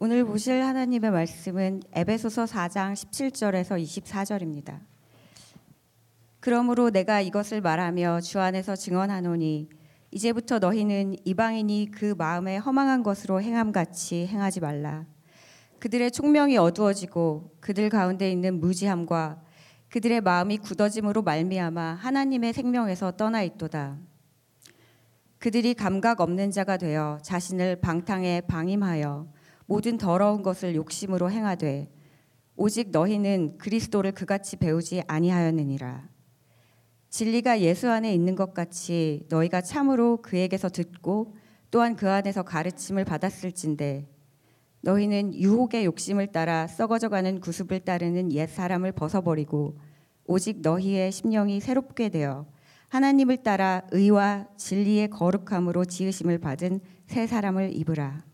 오늘 보실 하나님의 말씀은 에베소서 4장 17절에서 24절입니다. 그러므로 내가 이것을 말하며 주 안에서 증언하노니 이제부터 너희는 이방인이 그 마음에 허망한 것으로 행함같이 행하지 말라. 그들의 총명이 어두워지고 그들 가운데 있는 무지함과 그들의 마음이 굳어짐으로 말미암아 하나님의 생명에서 떠나 있도다. 그들이 감각 없는 자가 되어 자신을 방탕에 방임하여 모든 더러운 것을 욕심으로 행하되 오직 너희는 그리스도를 그같이 배우지 아니하였느니라. 진리가 예수 안에 있는 것 같이 너희가 참으로 그에게서 듣고 또한 그 안에서 가르침을 받았을진데 너희는 유혹의 욕심을 따라 썩어져가는 구습을 따르는 옛 사람을 벗어버리고 오직 너희의 심령이 새롭게 되어 하나님을 따라 의와 진리의 거룩함으로 지으심을 받은 새 사람을 입으라.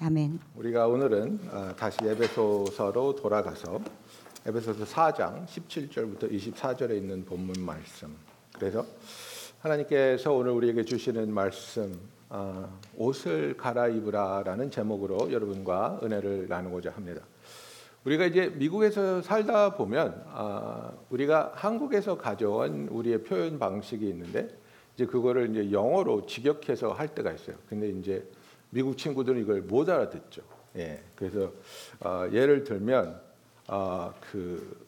아멘. 우리가 오늘은 어, 다시 에베소서로 돌아가서 에베소서 4장 17절부터 24절에 있는 본문 말씀. 그래서 하나님께서 오늘 우리에게 주시는 말씀 어, 옷을 갈아입으라라는 제목으로 여러분과 은혜를 나누고자 합니다. 우리가 이제 미국에서 살다 보면 어, 우리가 한국에서 가져온 우리의 표현 방식이 있는데 이제 그거를 이제 영어로 직역해서 할 때가 있어요. 근데 이제 미국 친구들은 이걸 못 알아듣죠. 예, 그래서 어, 예를 들면 어, 그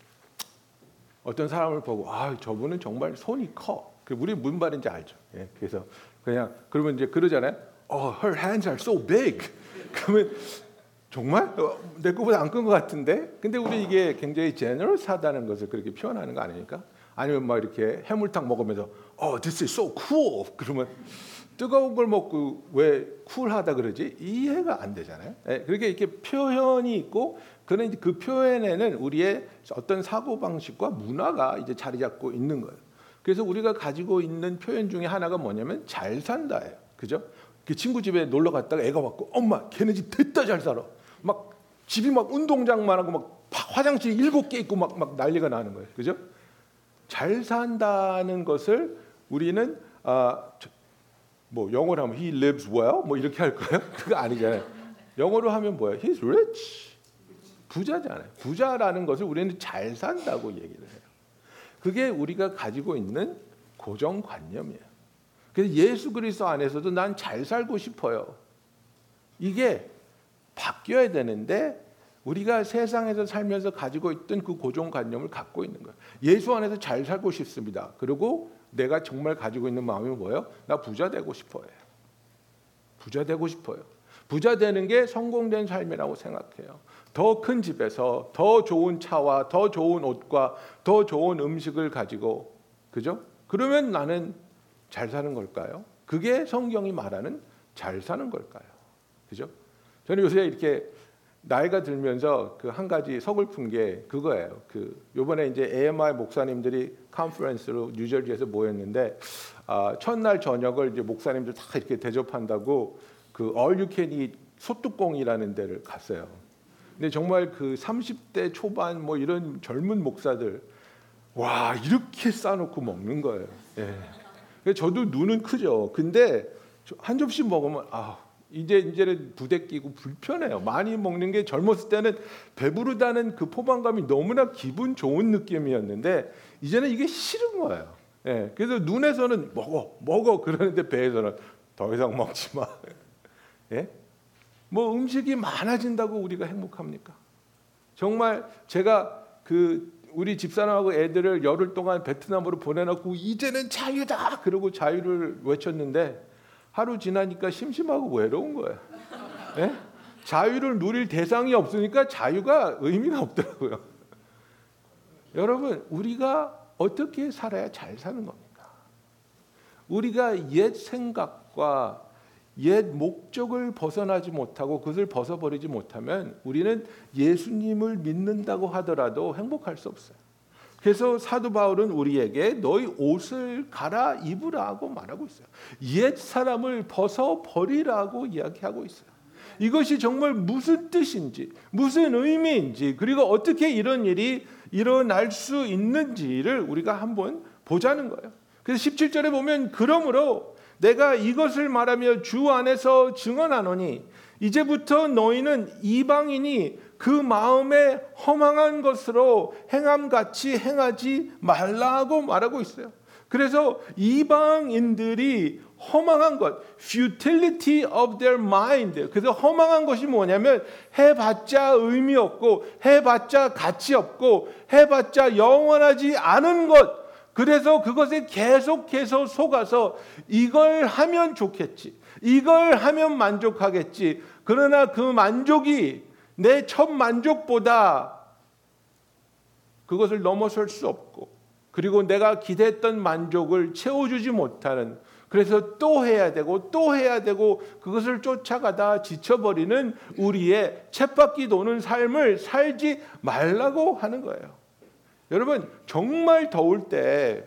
어떤 사람을 보고 아 저분은 정말 손이 커. 그 우리 무슨 말인지 알죠. 예, 그래서 그냥 그러면 이제 그러잖아요. Oh, her hands are so big. 그러면 정말 어, 내 거보다 안 큰 것 같은데. 근데 우리 이게 굉장히 제너럴하다는 것을 그렇게 표현하는 거 아닙니까? 아니면 막 이렇게 해물탕 먹으면서 Oh, this is so cool. 그러면 뜨거운 걸 먹고 왜 쿨하다 그러지? 이해가 안 되잖아요. 예, 그렇게 이렇게 표현이 있고 그는 그 표현에는 우리의 어떤 사고 방식과 문화가 이제 자리 잡고 있는 거예요. 그래서 우리가 가지고 있는 표현 중에 하나가 뭐냐면 잘 산다예요. 그죠? 그 친구 집에 놀러 갔다가 애가 왔고 엄마 걔네 집 됐다 잘 살아. 막 집이 막 운동장만 하고 막 화장실이 일곱 개 있고 막, 막 난리가 나는 거예요. 그죠? 잘 산다는 것을 우리는 아, 뭐 영어로 하면 he lives well 뭐 이렇게 할까요? 그거 아니잖아요. 영어로 하면 뭐예요? He's rich. 부자잖아요. 부자라는 것을 우리는 잘 산다고 얘기를 해요. 그게 우리가 가지고 있는 고정관념이에요. 그래서 예수 그리스도 안에서도 난 잘 살고 싶어요. 이게 바뀌어야 되는데 우리가 세상에서 살면서 가지고 있던 그 고정관념을 갖고 있는 거예요. 예수 안에서 잘 살고 싶습니다. 그리고 내가 정말 가지고 있는 마음이 뭐예요? 나 부자 되고 싶어요. 부자 되고 싶어요. 부자 되는 게 성공된 삶이라고 생각해요. 더 큰 집에서 더 좋은 차와 더 좋은 옷과 더 좋은 음식을 가지고 그죠? 그러면 나는 잘 사는 걸까요? 그게 성경이 말하는 잘 사는 걸까요? 그죠? 저는 요새 이렇게 나이가 들면서 그 한 가지 서글픈 게 그거예요. 그 요번에 이제 AMI 목사님들이 컨퍼런스로 뉴저지에서 모였는데 아, 첫날 저녁을 이제 목사님들 다 이렇게 대접한다고 그 Eat 소뚜껑이라는 데를 갔어요. 근데 정말 그 30대 초반 뭐 이런 젊은 목사들 와 이렇게 싸놓고 먹는 거예요. 예. 저도 눈은 크죠. 근데 한 접시 먹으면 아 이제 이제는 부대 끼고 불편해요. 많이 먹는 게 젊었을 때는 배부르다는 그 포만감이 너무나 기분 좋은 느낌이었는데 이제는 이게 싫은 거예요. 예. 그래서 눈에서는 먹어 먹어 그러는데 배에서는 더 이상 먹지 마. 예? 뭐 음식이 많아진다고 우리가 행복합니까? 정말 제가 그 우리 집사람하고 애들을 열흘 동안 베트남으로 보내놓고 이제는 자유다 그러고 자유를 외쳤는데 하루 지나니까 심심하고 외로운 거예요. 예? 자유를 누릴 대상이 없으니까 자유가 의미가 없더라고요. 여러분 우리가 어떻게 살아야 잘 사는 겁니까? 우리가 옛 생각과 옛 목적을 벗어나지 못하고 그것을 벗어버리지 못하면 우리는 예수님을 믿는다고 하더라도 행복할 수 없어요. 그래서 사도 바울은 우리에게 너희 옷을 갈아 입으라고 말하고 있어요. 옛 사람을 벗어 버리라고 이야기하고 있어요. 이것이 정말 무슨 뜻인지, 무슨 의미인지, 그리고 어떻게 이런 일이 일어날 수 있는지를 우리가 한번 보자는 거예요. 그래서 17절에 보면 그러므로 내가 이것을 말하며 주 안에서 증언하노니 이제부터 너희는 이방인이 그 마음에 허망한 것으로 행함같이 행하지 말라고 말하고 있어요. 그래서 이방인들이 허망한 것, futility of their mind. 그래서 허망한 것이 뭐냐면 해봤자 의미 없고 해봤자 가치 없고 해봤자 영원하지 않은 것. 그래서 그것에 계속해서 속아서 이걸 하면 좋겠지. 이걸 하면 만족하겠지. 그러나 그 만족이 내 첫 만족보다 그것을 넘어설 수 없고 그리고 내가 기대했던 만족을 채워주지 못하는 그래서 또 해야 되고 또 해야 되고 그것을 쫓아가다 지쳐버리는 우리의 쳇바퀴 도는 삶을 살지 말라고 하는 거예요. 여러분 정말 더울 때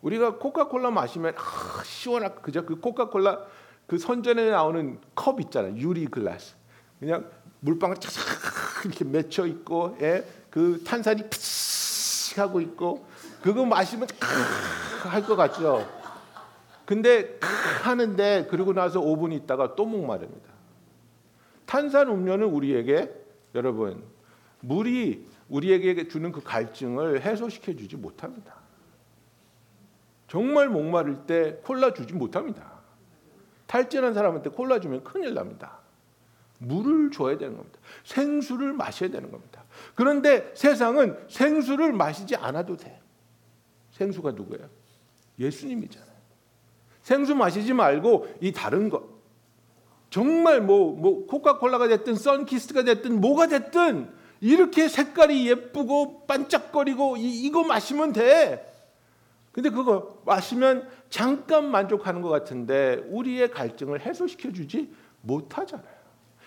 우리가 코카콜라 마시면 아, 시원하고 그저 그 코카콜라 그 선전에 나오는 컵 있잖아요. 유리 글라스. 그냥 물방울 착착 이렇게 맺혀 있고 예? 그 탄산이 피식 하고 있고 그거 마시면 할것 같죠. 근데 하는데 그러고 나서 5분 있다가 또 목마릅니다. 탄산 음료는 우리에게 여러분 물이 우리에게 주는 그 갈증을 해소시켜 주지 못합니다. 정말 목마를 때 콜라 주지 못합니다. 탈진한 사람한테 콜라 주면 큰일 납니다. 물을 줘야 되는 겁니다. 생수를 마셔야 되는 겁니다. 그런데 세상은 생수를 마시지 않아도 돼. 생수가 누구예요? 예수님이잖아요. 생수 마시지 말고 이 다른 것. 정말 뭐, 뭐 코카콜라가 됐든 썬키스가 됐든 뭐가 됐든 이렇게 색깔이 예쁘고 반짝거리고 이, 이거 마시면 돼. 근데 그거 마시면 잠깐 만족하는 것 같은데 우리의 갈증을 해소시켜 주지 못하잖아요.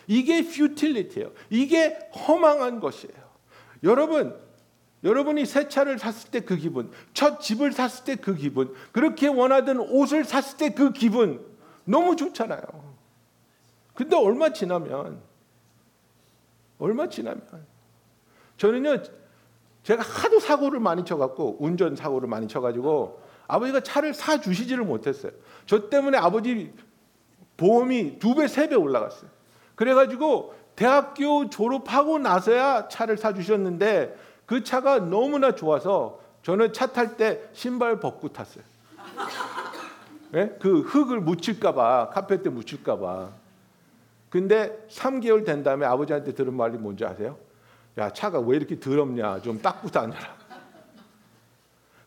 이게 퓨틸리티예요. 이게 허망한 것이에요. 여러분, 여러분이 새 차를 샀을 때 그 기분, 첫 집을 샀을 때 그 기분, 그렇게 원하던 옷을 샀을 때 그 기분 너무 좋잖아요. 근데 얼마 지나면 얼마 지나면 저는요 제가 하도 사고를 많이 쳐갖고 운전 사고를 많이 쳐가지고 아버지가 차를 사 주시지를 못했어요. 저 때문에 아버지 보험이 두 배, 세 배 올라갔어요. 그래가지고 대학교 졸업하고 나서야 차를 사 주셨는데 그 차가 너무나 좋아서 저는 차 탈 때 신발 벗고 탔어요. 네? 그 흙을 묻힐까봐 카페트 묻힐까봐. 근데 3개월 된 다음에 아버지한테 들은 말이 뭔지 아세요? 야 차가 왜 이렇게 더럽냐 좀 닦고 다녀라.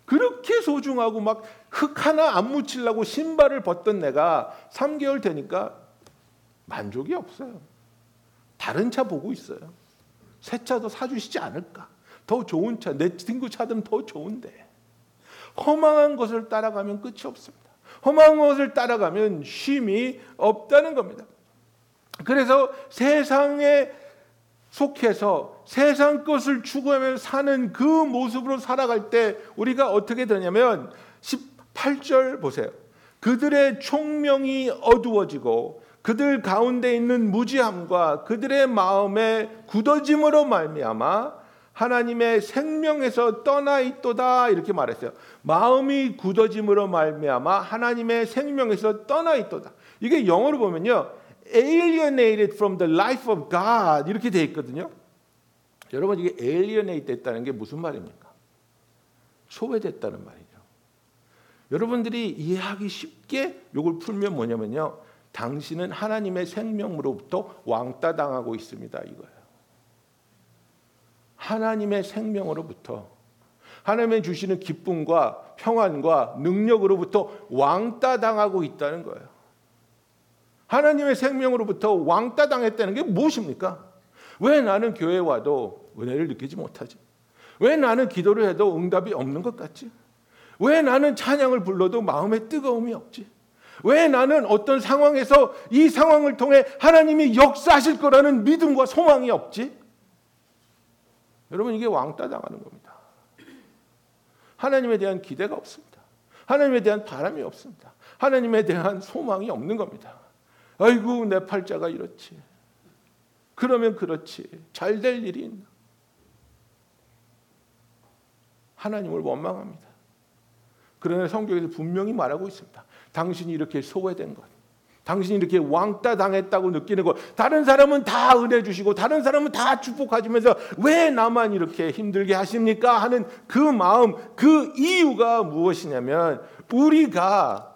그렇게 소중하고 막 흙 하나 안 묻히려고 신발을 벗던 내가 3개월 되니까 만족이 없어요. 다른 차 보고 있어요. 새 차도 사주시지 않을까? 더 좋은 차, 내 친구 차든 더 좋은데. 허망한 것을 따라가면 끝이 없습니다. 허망한 것을 따라가면 쉼이 없다는 겁니다. 그래서 세상에 속해서 세상 것을 추구하며 사는 그 모습으로 살아갈 때 우리가 어떻게 되냐면 18절 보세요. 그들의 총명이 어두워지고 그들 가운데 있는 무지함과 그들의 마음의 굳어짐으로 말미암아 하나님의 생명에서 떠나 있도다 이렇게 말했어요. 마음이 굳어짐으로 말미암아 하나님의 생명에서 떠나 있도다. 이게 영어로 보면요. alienated from the life of God 이렇게 돼 있거든요. 여러분 이게 alienate 됐다는 게 무슨 말입니까? 소외됐다는 말이죠. 여러분들이 이해하기 쉽게 이걸 풀면 뭐냐면요. 당신은 하나님의 생명으로부터 왕따 당하고 있습니다 이거예요. 하나님의 생명으로부터 하나님의 주시는 기쁨과 평안과 능력으로부터 왕따 당하고 있다는 거예요. 하나님의 생명으로부터 왕따 당했다는 게 무엇입니까? 왜 나는 교회 와도 은혜를 느끼지 못하지? 왜 나는 기도를 해도 응답이 없는 것 같지? 왜 나는 찬양을 불러도 마음에 뜨거움이 없지? 왜 나는 어떤 상황에서 이 상황을 통해 하나님이 역사하실 거라는 믿음과 소망이 없지? 여러분 이게 왕따 당하는 겁니다. 하나님에 대한 기대가 없습니다. 하나님에 대한 바람이 없습니다. 하나님에 대한 소망이 없는 겁니다. 아이고 내 팔자가 이렇지. 그러면 그렇지. 잘 될 일이 있나? 하나님을 원망합니다. 그러나 성경에서 분명히 말하고 있습니다. 당신이 이렇게 소외된 것, 당신이 이렇게 왕따 당했다고 느끼는 거 다른 사람은 다 은혜 주시고 다른 사람은 다 축복하시면서 왜 나만 이렇게 힘들게 하십니까 하는 그 마음 그 이유가 무엇이냐면 우리가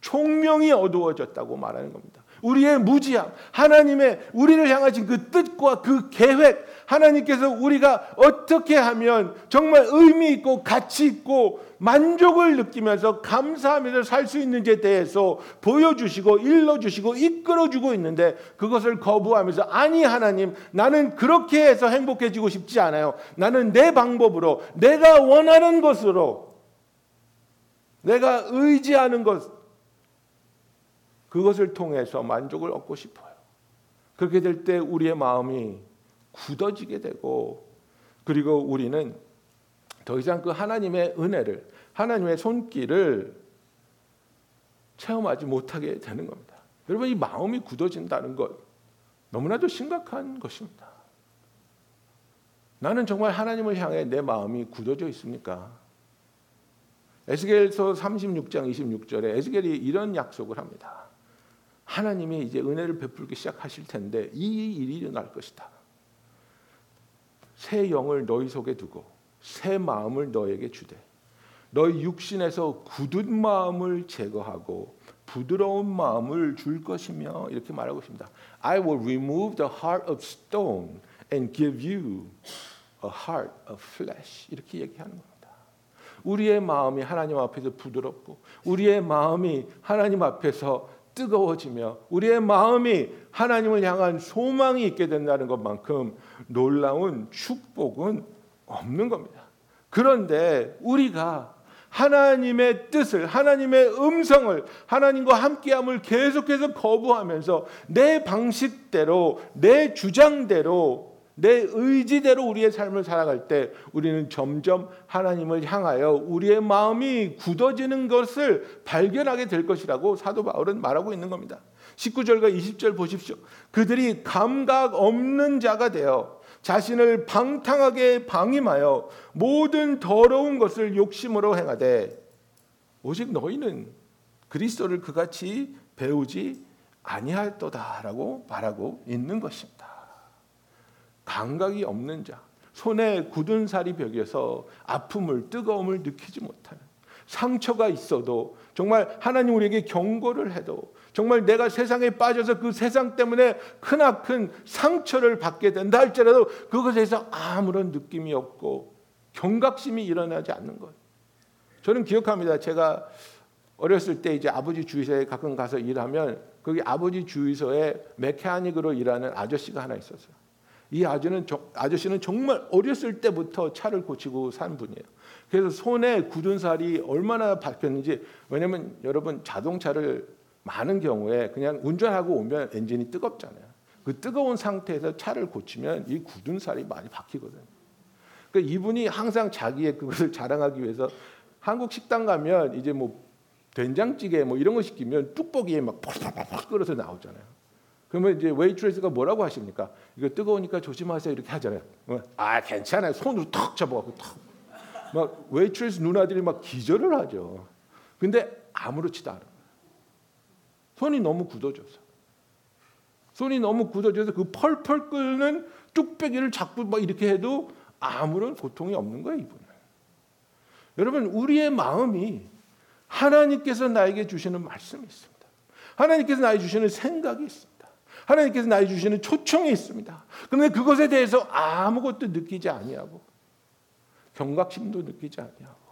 총명이 어두워졌다고 말하는 겁니다. 우리의 무지함, 하나님의 우리를 향하신 그 뜻과 그 계획, 하나님께서 우리가 어떻게 하면 정말 의미 있고 가치 있고 만족을 느끼면서 감사하면서 살 수 있는지에 대해서 보여주시고 일러주시고 이끌어주고 있는데 그것을 거부하면서 아니 하나님 나는 그렇게 해서 행복해지고 싶지 않아요. 나는 내 방법으로 내가 원하는 것으로 내가 의지하는 것 그것을 통해서 만족을 얻고 싶어요. 그렇게 될 때 우리의 마음이 굳어지게 되고 그리고 우리는 더 이상 그 하나님의 은혜를 하나님의 손길을 체험하지 못하게 되는 겁니다. 여러분 이 마음이 굳어진다는 것 너무나도 심각한 것입니다. 나는 정말 하나님을 향해 내 마음이 굳어져 있습니까? 에스겔서 36장 26절에 에스겔이 이런 약속을 합니다. 하나님이 이제 은혜를 베풀기 시작하실 텐데 이 일이 일어날 것이다. 새 영을 너희 속에 두고 새 마음을 너에게 주되 너희 육신에서 굳은 마음을 제거하고 부드러운 마음을 줄 것이며 이렇게 말하고 있습니다. I will remove the heart of stone and give you a heart of flesh 이렇게 얘기하는 겁니다. 우리의 마음이 하나님 앞에서 부드럽고 우리의 마음이 하나님 앞에서 뜨거워지며 우리의 마음이 하나님을 향한 소망이 있게 된다는 것만큼 놀라운 축복은 없는 겁니다. 그런데 우리가 하나님의 뜻을 하나님의 음성을 하나님과 함께함을 계속해서 거부하면서 내 방식대로 내 주장대로 내 의지대로 우리의 삶을 살아갈 때 우리는 점점 하나님을 향하여 우리의 마음이 굳어지는 것을 발견하게 될 것이라고 사도 바울은 말하고 있는 겁니다. 19절과 20절 보십시오. 그들이 감각 없는 자가 되어 자신을 방탕하게 방임하여 모든 더러운 것을 욕심으로 행하되 오직 너희는 그리스도를 그같이 배우지 아니하였도다라고 말하고 있는 것입니다. 감각이 없는 자, 손에 굳은 살이 벽에서 아픔을 뜨거움을 느끼지 못하는 상처가 있어도 정말 하나님 우리에게 경고를 해도 정말 내가 세상에 빠져서 그 세상 때문에 크나큰 상처를 받게 된다 할지라도 그것에서 아무런 느낌이 없고 경각심이 일어나지 않는 것. 저는 기억합니다. 제가 어렸을 때 이제 아버지 주유소에 가끔 가서 일하면 거기 아버지 주유소에 메카닉으로 일하는 아저씨가 하나 있었어요. 이 아저는 아저씨는 정말 어렸을 때부터 차를 고치고 산 분이에요. 그래서 손에 굳은 살이 얼마나 박혔는지 왜냐면 여러분 자동차를 많은 경우에 그냥 운전하고 오면 엔진이 뜨겁잖아요. 그 뜨거운 상태에서 차를 고치면 이 굳은 살이 많이 박히거든요. 그러니까 이분이 항상 자기의 그것을 자랑하기 위해서 한국 식당 가면 이제 뭐 된장찌개 뭐 이런 거 시키면 뚝배기에 막 펄펄펄 끓어서 나오잖아요. 그러면 이제 웨이트레스가 뭐라고 하십니까? 이거 뜨거우니까 조심하세요 이렇게 하잖아요. 뭐, 아 괜찮아요. 손으로 턱 잡아갖고 턱. 막 웨이트레스 누나들이 막 기절을 하죠. 근데 아무렇지도 않아. 손이 너무 굳어져서. 손이 너무 굳어져서 그 펄펄 끓는 뚝배기를 자꾸 막 이렇게 해도 아무런 고통이 없는 거예요, 이분은. 여러분, 우리의 마음이 하나님께서 나에게 주시는 말씀이 있습니다. 하나님께서 나에게 주시는 생각이 있습니다. 하나님께서 나에 주시는 초청이 있습니다. 그런데 그것에 대해서 아무것도 느끼지 아니하고 경각심도 느끼지 아니하고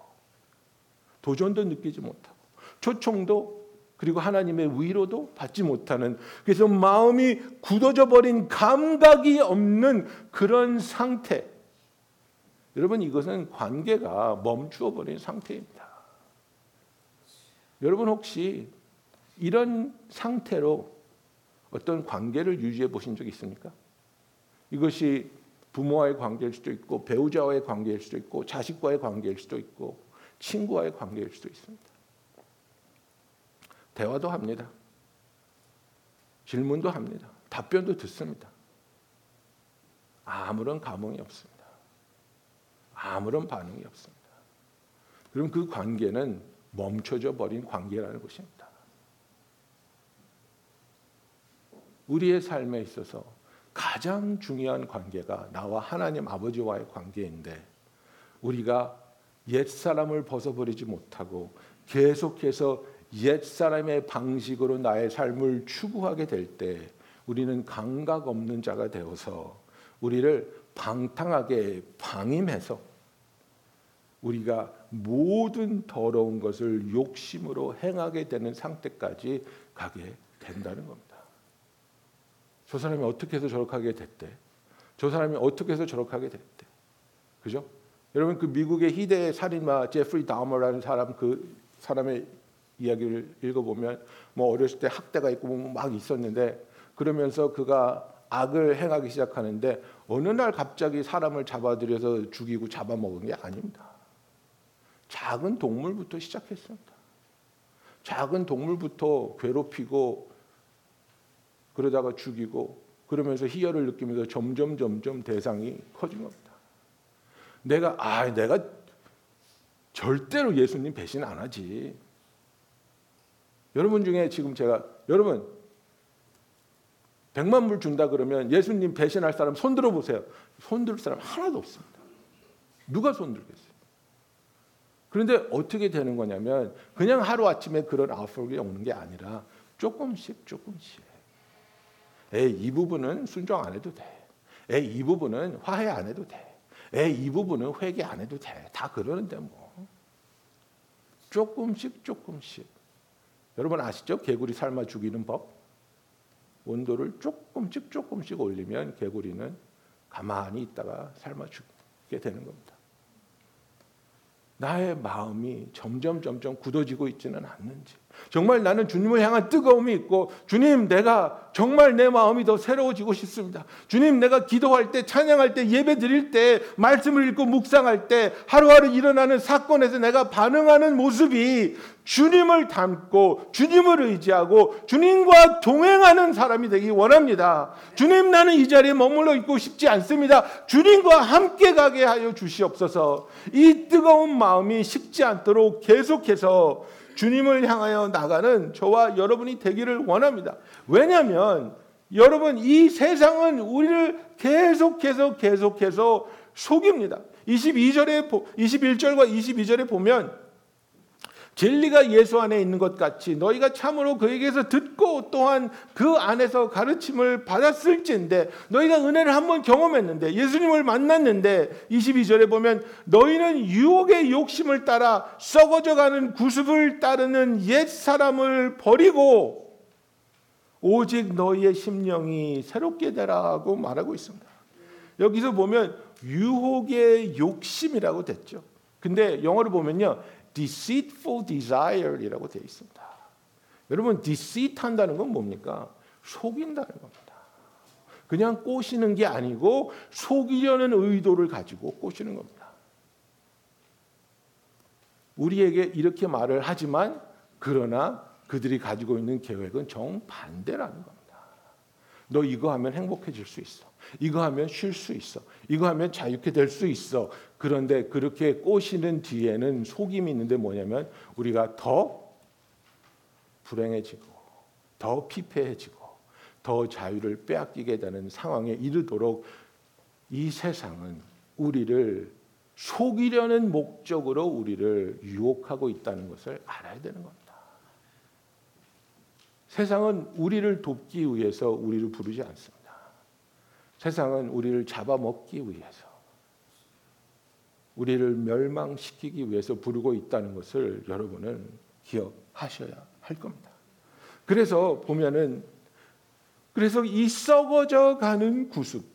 도전도 느끼지 못하고 초청도 그리고 하나님의 위로도 받지 못하는 그래서 마음이 굳어져 버린 감각이 없는 그런 상태. 여러분 이것은 관계가 멈추어 버린 상태입니다. 여러분 혹시 이런 상태로 어떤 관계를 유지해 보신 적 있습니까? 이것이 부모와의 관계일 수도 있고 배우자와의 관계일 수도 있고 자식과의 관계일 수도 있고 친구와의 관계일 수도 있습니다. 대화도 합니다. 질문도 합니다. 답변도 듣습니다. 아무런 감흥이 없습니다. 아무런 반응이 없습니다. 그럼 그 관계는 멈춰져 버린 관계라는 것입니다. 우리의 삶에 있어서 가장 중요한 관계가 나와 하나님 아버지와의 관계인데 우리가 옛 사람을 벗어버리지 못하고 계속해서 옛 사람의 방식으로 나의 삶을 추구하게 될 때 우리는 감각 없는 자가 되어서 우리를 방탕하게 방임해서 우리가 모든 더러운 것을 욕심으로 행하게 되는 상태까지 가게 된다는 겁니다. 저 사람이 어떻게 해서 저렇게 됐대? 저 사람이 어떻게 해서 저렇게 됐대? 그죠? 여러분 그 미국의 희대 살인마 제프리 다머라는 사람 그 사람의 이야기를 읽어보면 뭐 어렸을 때 학대가 있고 뭐막 있었는데 그러면서 그가 악을 행하기 시작하는데 어느 날 갑자기 사람을 잡아들여서 죽이고 잡아먹은 게 아닙니다. 작은 동물부터 시작했습니다. 작은 동물부터 괴롭히고 그러다가 죽이고 그러면서 희열을 느끼면서 점점 점점 대상이 커진 겁니다. 내가 아 내가 절대로 예수님 배신 안 하지. 여러분 중에 지금 제가 여러분 백만 불 준다 그러면 예수님 배신할 사람 손 들어 보세요. 손 들 사람 하나도 없습니다. 누가 손 들겠어요? 그런데 어떻게 되는 거냐면 그냥 하루 아침에 그런 아웃폴이 오는 게 아니라 조금씩 조금씩. 에이 부분은 순종 안 해도 돼. 에이 부분은 화해 안 해도 돼. 에이 부분은 회개 안 해도 돼. 다 그러는데 뭐. 조금씩 조금씩. 여러분 아시죠? 개구리 삶아 죽이는 법. 온도를 조금씩 조금씩 올리면 개구리는 가만히 있다가 삶아 죽게 되는 겁니다. 나의 마음이 점점 점점 굳어지고 있지는 않는지 정말 나는 주님을 향한 뜨거움이 있고 주님 내가 정말 내 마음이 더 새로워지고 싶습니다. 주님 내가 기도할 때 찬양할 때 예배 드릴 때 말씀을 읽고 묵상할 때 하루하루 일어나는 사건에서 내가 반응하는 모습이 주님을 닮고 주님을 의지하고 주님과 동행하는 사람이 되기 원합니다. 주님 나는 이 자리에 머물러 있고 싶지 않습니다. 주님과 함께 가게 하여 주시옵소서. 이 뜨거운 마음이 식지 않도록 계속해서 주님을 향하여 나가는 저와 여러분이 되기를 원합니다. 왜냐하면 여러분 이 세상은 우리를 계속해서 계속해서 속입니다. 22절에 21절과 22절에 보면 진리가 예수 안에 있는 것 같이 너희가 참으로 그에게서 듣고 또한 그 안에서 가르침을 받았을진데 너희가 은혜를 한번 경험했는데 예수님을 만났는데 22절에 보면 너희는 유혹의 욕심을 따라 썩어져 가는 구습을 따르는 옛 사람을 버리고 오직 너희의 심령이 새롭게 되라고 말하고 있습니다. 여기서 보면 유혹의 욕심이라고 됐죠. 근데 영어로 보면요. Deceitful desire이라고 되어 있습니다. 여러분 deceit 한다는 건 뭡니까? 속인다는 겁니다. 그냥 꼬시는 게 아니고 속이려는 의도를 가지고 꼬시는 겁니다. 우리에게 이렇게 말을 하지만 그러나 그들이 가지고 있는 계획은 정반대라는 겁니다. 너 이거 하면 행복해질 수 있어. 이거 하면 쉴 수 있어. 이거 하면 자유케 될 수 있어. 그런데 그렇게 꼬시는 뒤에는 속임이 있는데 뭐냐면 우리가 더 불행해지고 더 피폐해지고 더 자유를 빼앗기게 되는 상황에 이르도록 이 세상은 우리를 속이려는 목적으로 우리를 유혹하고 있다는 것을 알아야 되는 겁니다. 세상은 우리를 돕기 위해서 우리를 부르지 않습니다. 세상은 우리를 잡아먹기 위해서 우리를 멸망시키기 위해서 부르고 있다는 것을 여러분은 기억하셔야 할 겁니다. 그래서 보면은 그래서 이 썩어져 가는 구습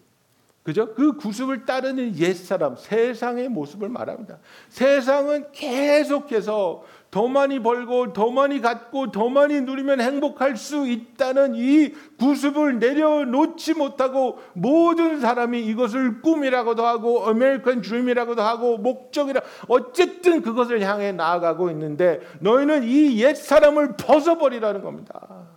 그죠? 그 구습을 따르는 옛사람, 세상의 모습을 말합니다. 세상은 계속해서 더 많이 벌고 더 많이 갖고 더 많이 누리면 행복할 수 있다는 이 구습을 내려놓지 못하고 모든 사람이 이것을 꿈이라고도 하고 아메리칸 드림이라고도 하고 목적이라 어쨌든 그것을 향해 나아가고 있는데 너희는 이 옛 사람을 벗어버리라는 겁니다.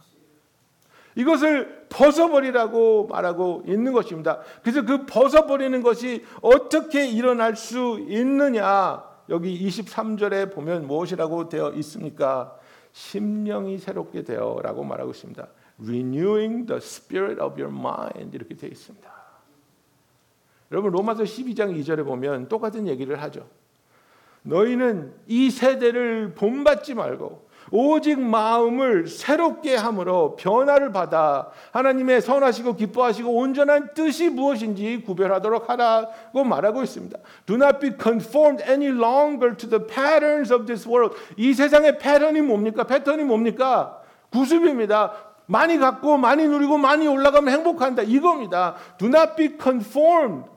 이것을 벗어버리라고 말하고 있는 것입니다. 그래서 그 벗어버리는 것이 어떻게 일어날 수 있느냐? 여기 23절에 보면 무엇이라고 되어 있습니까? 심령이 새롭게 되어라고 말하고 있습니다. renewing the spirit of your mind 이렇게 되어 있습니다. 여러분 로마서 12장 2절에 보면 똑같은 얘기를 하죠. 너희는 이 세대를 본받지 말고 오직 마음을 새롭게 함으로 변화를 받아 하나님의 선하시고 기뻐하시고 온전한 뜻이 무엇인지 구별하도록 하라고 말하고 있습니다. Do not be conformed any longer to the patterns of this world. 이 세상의 패턴이 뭡니까? 패턴이 뭡니까? 구습입니다. 많이 갖고 많이 누리고 많이 올라가면 행복한다. 이겁니다. Do not be conformed.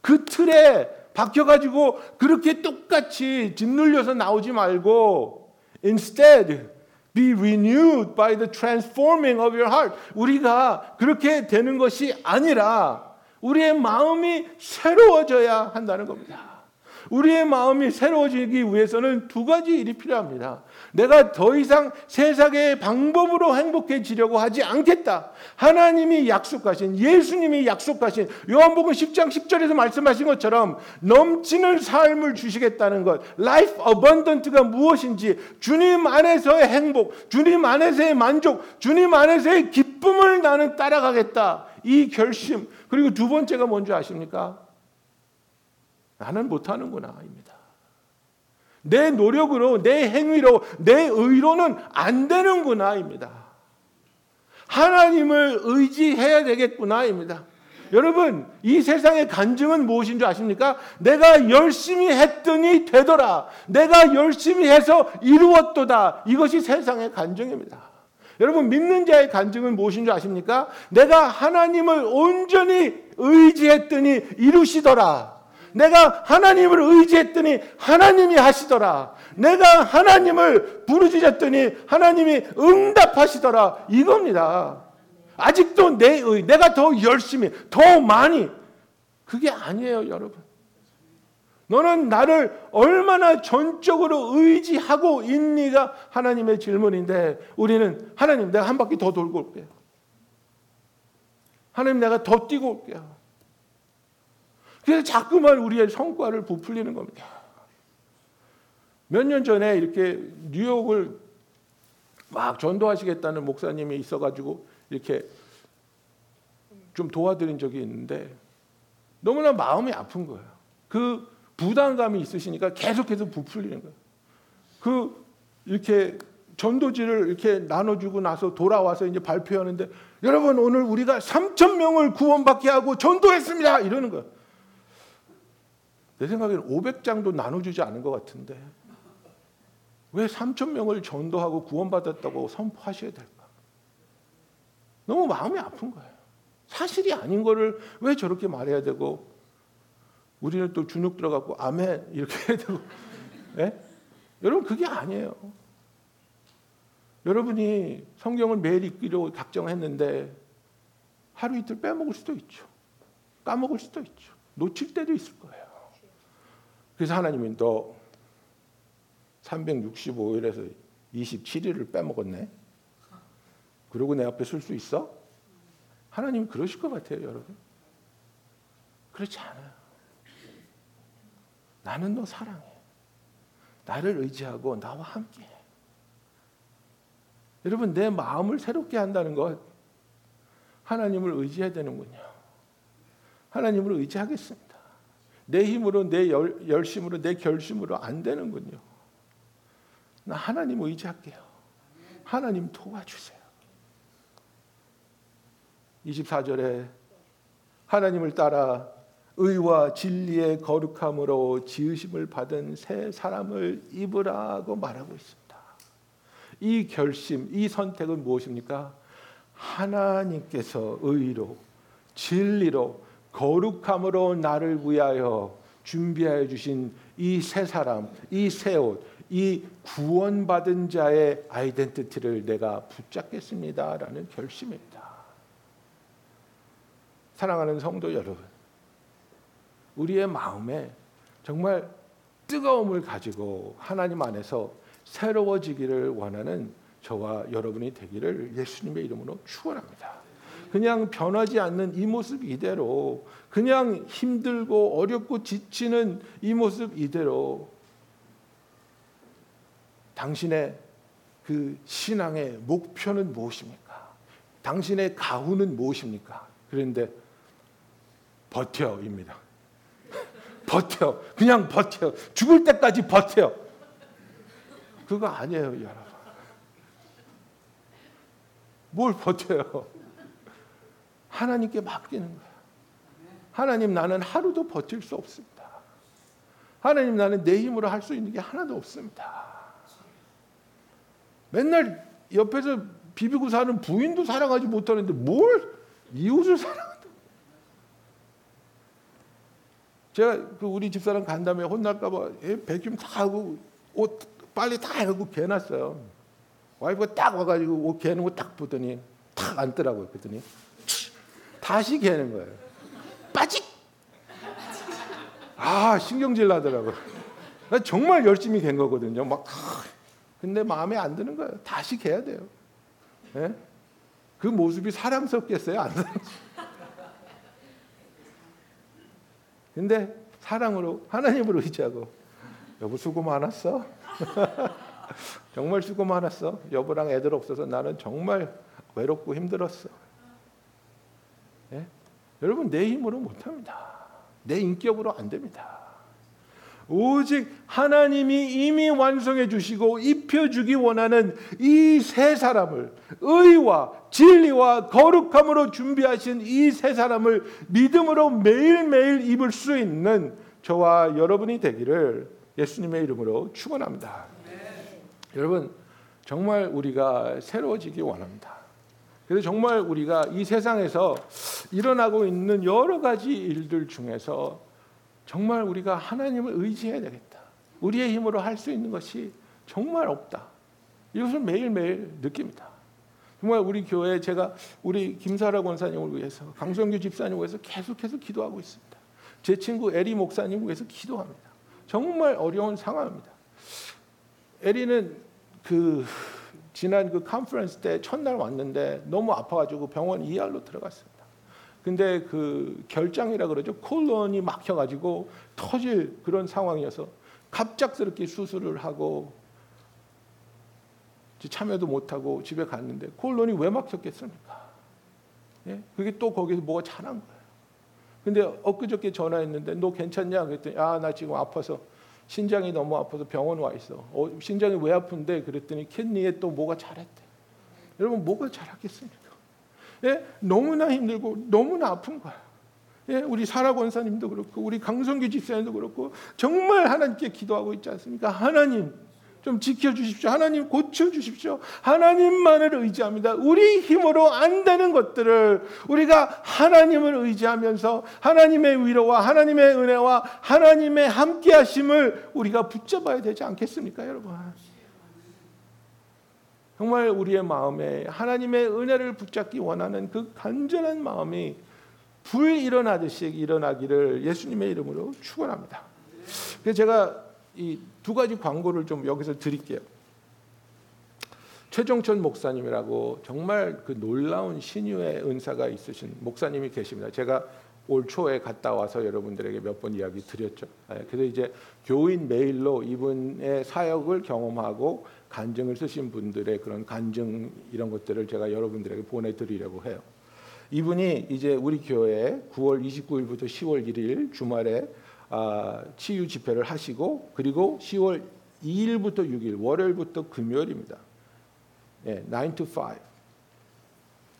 그 틀에 박혀가지고 그렇게 똑같이 짓눌려서 나오지 말고 Instead, be renewed by the transforming of your heart. 우리가 그렇게 되는 것이 아니라 우리의 마음이 새로워져야 한다는 겁니다. 우리의 마음이 새로워지기 위해서는 두 가지 일이 필요합니다. 내가 더 이상 세상의 방법으로 행복해지려고 하지 않겠다. 하나님이 약속하신 예수님이 약속하신 요한복음 10장 10절에서 말씀하신 것처럼 넘치는 삶을 주시겠다는 것. 라이프 어번던트가 무엇인지 주님 안에서의 행복, 주님 안에서의 만족, 주님 안에서의 기쁨을 나는 따라가겠다. 이 결심. 그리고 두 번째가 뭔지 아십니까? 나는 못하는구나 입니다. 내 노력으로, 내 행위로, 내 의로는 안 되는구나입니다. 하나님을 의지해야 되겠구나입니다. 여러분, 이 세상의 간증은 무엇인 줄 아십니까? 내가 열심히 했더니 되더라. 내가 열심히 해서 이루었도다. 이것이 세상의 간증입니다. 여러분, 믿는 자의 간증은 무엇인 줄 아십니까? 내가 하나님을 온전히 의지했더니 이루시더라. 내가 하나님을 의지했더니 하나님이 하시더라. 내가 하나님을 부르짖었더니 하나님이 응답하시더라. 이겁니다. 아직도 내 의, 내가 더 열심히, 더 많이. 그게 아니에요, 여러분. 너는 나를 얼마나 전적으로 의지하고 있니가 하나님의 질문인데 우리는 하나님 내가 한 바퀴 더 돌고 올게요. 하나님 내가 더 뛰고 올게요. 그래서 자꾸만 우리의 성과를 부풀리는 겁니다. 몇 년 전에 이렇게 뉴욕을 막 전도하시겠다는 목사님이 있어가지고 이렇게 좀 도와드린 적이 있는데 너무나 마음이 아픈 거예요. 그 부담감이 있으시니까 계속해서 부풀리는 거예요. 그 이렇게 전도지를 이렇게 나눠주고 나서 돌아와서 이제 발표하는데 여러분 오늘 우리가 3천 명을 구원받게 하고 전도했습니다 이러는 거예요. 내 생각에는 500장도 나눠주지 않은 것 같은데 왜 3천 명을 전도하고 구원받았다고 선포하셔야 될까? 너무 마음이 아픈 거예요. 사실이 아닌 거를 왜 저렇게 말해야 되고 우리는 또 주눅 들어갖고 아멘 이렇게 해야 되고 예? 여러분 그게 아니에요. 여러분이 성경을 매일 읽기로 작정했는데 하루 이틀 빼먹을 수도 있죠. 까먹을 수도 있죠. 놓칠 때도 있을 거예요. 그래서 하나님이 너 365일에서 27일을 빼먹었네. 그리고 내 앞에 쓸수 있어? 하나님 그러실 것 같아요, 여러분. 그렇지 않아요. 나는 너 사랑해. 나를 의지하고 나와 함께. 여러분 내 마음을 새롭게 한다는 것 하나님을 의지해야 되는군요. 하나님을 의지하겠습니다. 내 힘으로 내 열, 열심으로 내 결심으로 안 되는군요. 나 하나님 의지할게요. 하나님 도와주세요. 24절에 하나님을 따라 의와 진리의 거룩함으로 지으심을 받은 새 사람을 입으라고 말하고 있습니다. 이 결심, 이 선택은 무엇입니까? 하나님께서 의로, 진리로, 거룩함으로 나를 위하여 준비하여 주신 이새 사람, 이새 옷, 이 구원받은 자의 아이덴티티를 내가 붙잡겠습니다라는 결심입니다. 사랑하는 성도 여러분, 우리의 마음에 정말 뜨거움을 가지고 하나님 안에서 새로워지기를 원하는 저와 여러분이 되기를 예수님의 이름으로 축원합니다. 그냥 변하지 않는 이 모습 이대로 그냥 힘들고 어렵고 지치는 이 모습 이대로 당신의 그 신앙의 목표는 무엇입니까? 당신의 가훈은 무엇입니까? 그런데 버텨입니다. 버텨. 그냥 버텨. 죽을 때까지 버텨. 그거 아니에요, 여러분. 뭘 버텨요? 하나님께 맡기는 거예요. 하나님 나는 하루도 버틸 수 없습니다. 하나님 나는 내 힘으로 할 수 있는 게 하나도 없습니다. 맨날 옆에서 비비고 사는 부인도 사랑하지 못하는데 뭘 이웃을 사랑한다. 제가 그 우리 집사람 간 다음에 혼날까봐 백큐um 다 하고 옷 빨리 다 하고 개놨어요. 와이프가 딱 와가지고 옷 개는 거 딱 보더니 탁 앉더라고요. 그랬더니 다시 개는 거예요. 빠직. 아 신경질 나더라고요. 나 정말 열심히 갠 거거든요. 막 근데 마음에 안 드는 거예요. 다시 개야 돼요. 예? 그 모습이 사랑스럽겠어요? 안 사랑스러워? 근데 사랑으로 하나님을 의지하고 여보 수고 많았어. 정말 수고 많았어. 여보랑 애들 없어서 나는 정말 외롭고 힘들었어. 예? 여러분 내 힘으로 못합니다. 내 인격으로 안 됩니다. 오직 하나님이 이미 완성해 주시고 입혀 주기 원하는 이 세 사람을 의와 진리와 거룩함으로 준비하신 이 세 사람을 믿음으로 매일매일 입을 수 있는 저와 여러분이 되기를 예수님의 이름으로 축원합니다. 여러분 정말 우리가 새로워지기 원합니다. 그래서 정말 우리가 이 세상에서 일어나고 있는 여러 가지 일들 중에서 정말 우리가 하나님을 의지해야 되겠다. 우리의 힘으로 할 수 있는 것이 정말 없다. 이것을 매일매일 느낍니다. 정말 우리 교회 제가 우리 김사라 권사님을 위해서 강성규 집사님을 위해서 계속해서 기도하고 있습니다. 제 친구 에리 목사님을 위해서 기도합니다. 정말 어려운 상황입니다. 에리는 그 지난 그 컨퍼런스 때 첫날 왔는데 너무 아파가지고 병원 ER로 들어갔습니다. 근데 그 결장이라 그러죠. 콜론이 막혀가지고 터질 그런 상황이어서 갑작스럽게 수술을 하고 참여도 못하고 집에 갔는데 콜론이 왜 막혔겠습니까? 예? 그게 또 거기서 뭐가 자란 거예요. 근데 엊그저께 전화했는데 너 괜찮냐? 그랬더니 아 나 지금 아파서 신장이 너무 아파서 병원 와 있어. 어, 신장이 왜 아픈데? 그랬더니 캔니에 또 뭐가 자랐대. 여러분 뭐가 자랐겠습니까? 예? 너무나 힘들고 너무나 아픈 거야. 예? 우리 사라 권사님도 그렇고 우리 강성규 집사님도 그렇고 정말 하나님께 기도하고 있지 않습니까? 하나님 좀 지켜주십시오. 하나님 고쳐주십시오. 하나님만을 의지합니다. 우리 힘으로 안 되는 것들을 우리가 하나님을 의지하면서 하나님의 위로와 하나님의 은혜와 하나님의 함께 하심을 우리가 붙잡아야 되지 않겠습니까, 여러분? 정말 우리의 마음에 하나님의 은혜를 붙잡기 원하는 그 간절한 마음이 불 일어나듯이 일어나기를 예수님의 이름으로 축원합니다. 그래서 제가 이 두 가지 광고를 좀 여기서 드릴게요. 최종천 목사님이라고 정말 그 놀라운 신유의 은사가 있으신 목사님이 계십니다. 제가 올 초에 갔다 와서 여러분들에게 몇 번 이야기 드렸죠. 예, 그래서 이제 교인 메일로 이분의 사역을 경험하고 간증을 쓰신 분들의 그런 간증 이런 것들을 제가 여러분들에게 보내드리려고 해요. 이분이 이제 우리 교회 9월 29일부터 10월 1일 주말에 아, 치유 집회를 하시고 그리고 10월 2일부터 6일 월요일부터 금요일입니다. 예, 9 to 5.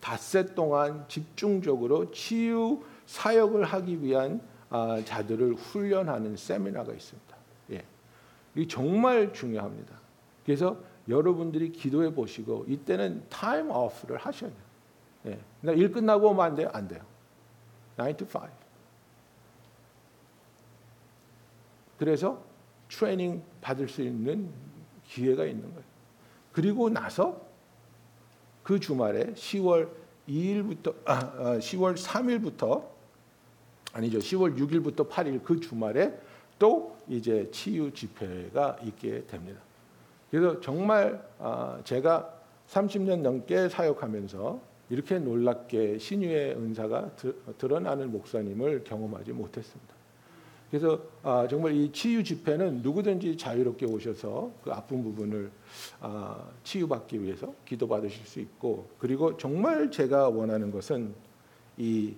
닷새 동안 집중적으로 치유 사역을 하기 위한 아, 자들을 훈련하는 세미나가 있습니다. 예. 이 정말 중요합니다. 그래서 여러분들이 기도해 보시고 이때는 타임 오프를 하셔야 돼요. 예. 그러니까 일 끝나고 오면 안 돼요? 안 돼요. 9 to 5. 그래서 트레이닝 받을 수 있는 기회가 있는 거예요. 그리고 나서 그 주말에 10월 2일부터 아, 아, 10월 3일부터 아니죠. 10월 6일부터 8일 그 주말에 또 이제 치유 집회가 있게 됩니다. 그래서 정말 아, 제가 30년 넘게 사역하면서 이렇게 놀랍게 신유의 은사가 드러나는 목사님을 경험하지 못했습니다. 그래서 아, 정말 이 치유 집회는 누구든지 자유롭게 오셔서 그 아픈 부분을 아, 치유받기 위해서 기도 받으실 수 있고 그리고 정말 제가 원하는 것은 이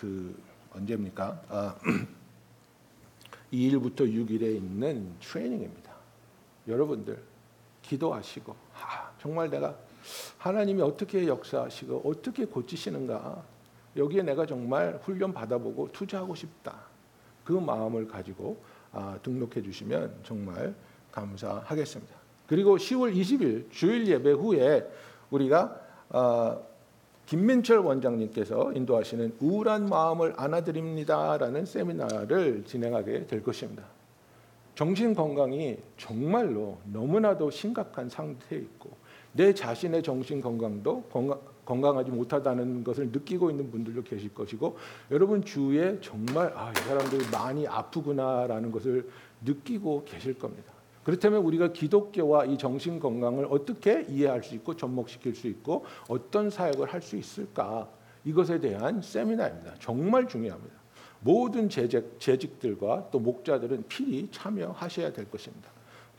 그 언제입니까? 아, 2일부터 6일에 있는 트레이닝입니다. 여러분들 기도하시고 아, 정말 내가 하나님이 어떻게 역사하시고 어떻게 고치시는가 여기에 내가 정말 훈련 받아보고 투자하고 싶다. 그 마음을 가지고 아, 등록해 주시면 정말 감사하겠습니다. 그리고 10월 20일 주일 예배 후에 우리가 아, 김민철 원장님께서 인도하시는 우울한 마음을 안아드립니다라는 세미나를 진행하게 될 것입니다. 정신 건강이 정말로 너무나도 심각한 상태에 있고 내 자신의 정신 건강도 건강, 건강 하지 못하다는 것을 느끼고 있는 분들도 계실 것이고 여러분 주위에 정말 아, 이 사람들이 많이 아프구나라는 것을 느끼고 계실 겁니다. 그렇다면 우리가 기독교와 이 정신 건강을 어떻게 이해할 수 있고 접목시킬 수 있고 어떤 사역을 할 수 있을까? 이것에 대한 세미나입니다. 정말 중요합니다. 모든 재직, 재직들과 또 목자들은 필히 참여하셔야 될 것입니다.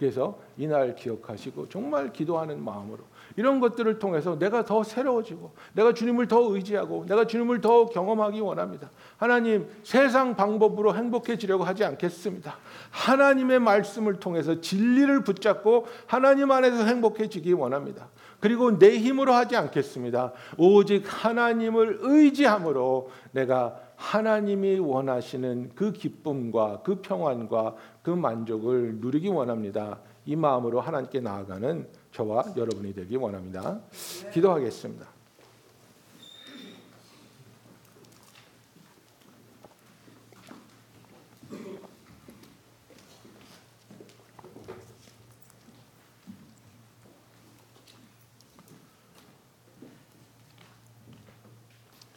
그래서 이날 기억하시고 정말 기도하는 마음으로 이런 것들을 통해서 내가 더 새로워지고 내가 주님을 더 의지하고 내가 주님을 더 경험하기 원합니다. 하나님 세상 방법으로 행복해지려고 하지 않겠습니다. 하나님의 말씀을 통해서 진리를 붙잡고 하나님 안에서 행복해지기 원합니다. 그리고 내 힘으로 하지 않겠습니다. 오직 하나님을 의지함으로 내가 하나님이 원하시는 그 기쁨과 그 평안과 그 만족을 누리기 원합니다. 이 마음으로 하나님께 나아가는 저와 여러분이 되기 원합니다. 기도하겠습니다.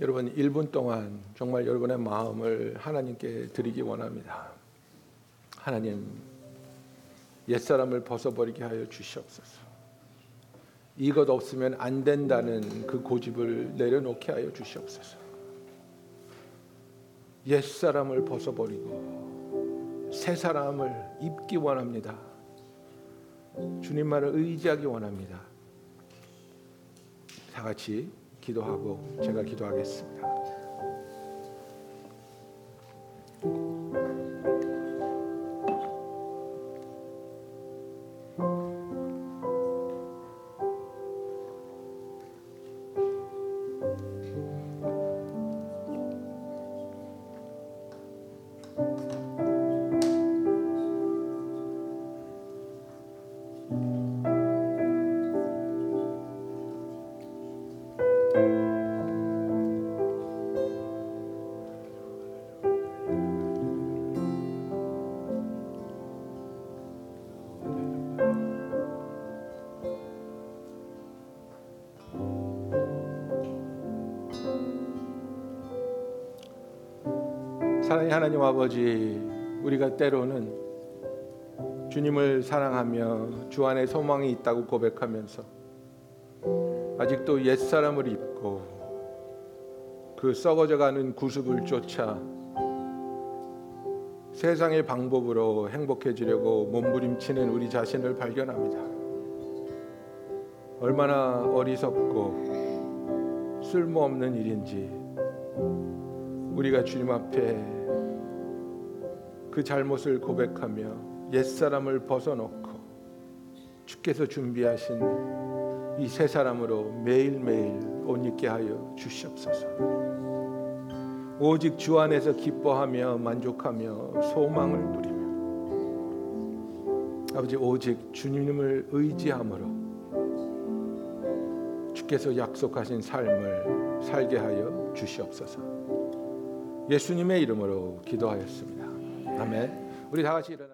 여러분 1분 동안 정말 여러분의 마음을 하나님께 드리기 원합니다. 하나님 옛사람을 벗어버리게 하여 주시옵소서. 이것 없으면 안 된다는 그 고집을 내려놓게 하여 주시옵소서. 옛사람을 벗어버리고 새 사람을 입기 원합니다. 주님만을 의지하기 원합니다. 다 같이 기도하고 제가 기도하겠습니다. 사랑의 하나님 아버지, 우리가 때로는 주님을 사랑하며 주 안에 소망이 있다고 고백하면서 아직도 옛 사람을 입고 그 썩어져가는 구습을 쫓아 세상의 방법으로 행복해지려고 몸부림치는 우리 자신을 발견합니다. 얼마나 어리석고 쓸모없는 일인지 우리가 주님 앞에 그 잘못을 고백하며 옛사람을 벗어놓고 주께서 준비하신 이새 사람으로 매일매일 옷 입게 하여 주시옵소서. 오직 주 안에서 기뻐하며 만족하며 소망을 누리며 아버지 오직 주님을 의지함으로 주께서 약속하신 삶을 살게 하여 주시옵소서. 예수님의 이름으로 기도하였습니다. 아멘. 우리 다 같이 일어나.